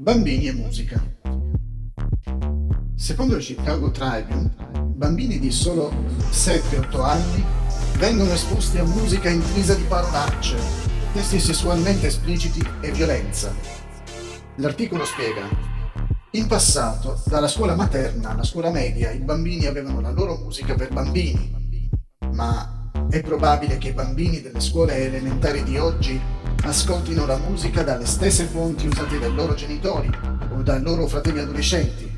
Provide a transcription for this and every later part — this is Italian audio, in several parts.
Bambini e musica. Secondo il Chicago Tribune, bambini di solo 7-8 anni vengono esposti a musica intrisa di parolacce, testi sessualmente espliciti e violenza. L'articolo spiega, in passato, dalla scuola materna alla scuola media, i bambini avevano la loro musica per bambini, ma è probabile che i bambini delle scuole elementari di oggi ascoltino la musica dalle stesse fonti usate dai loro genitori o dai loro fratelli adolescenti.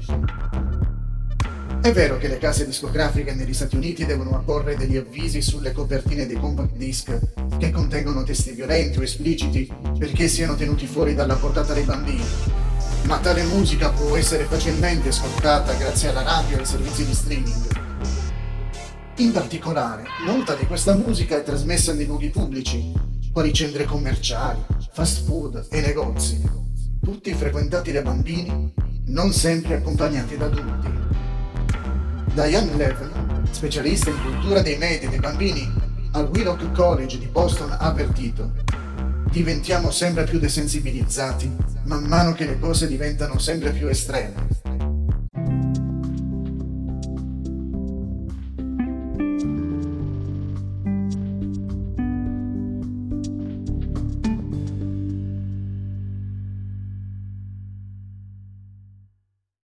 È vero che le case discografiche negli Stati Uniti devono apporre degli avvisi sulle copertine dei compact disc che contengono testi violenti o espliciti perché siano tenuti fuori dalla portata dei bambini. Ma tale musica può essere facilmente ascoltata grazie alla radio e ai servizi di streaming. In particolare, molta di questa musica è trasmessa nei luoghi pubblici, quali centri commerciali, fast food e negozi, tutti frequentati da bambini, non sempre accompagnati da adulti. Diane Levin, specialista in cultura dei media dei bambini al Willock College di Boston, ha avvertito diventiamo sempre più desensibilizzati man mano che le cose diventano sempre più estreme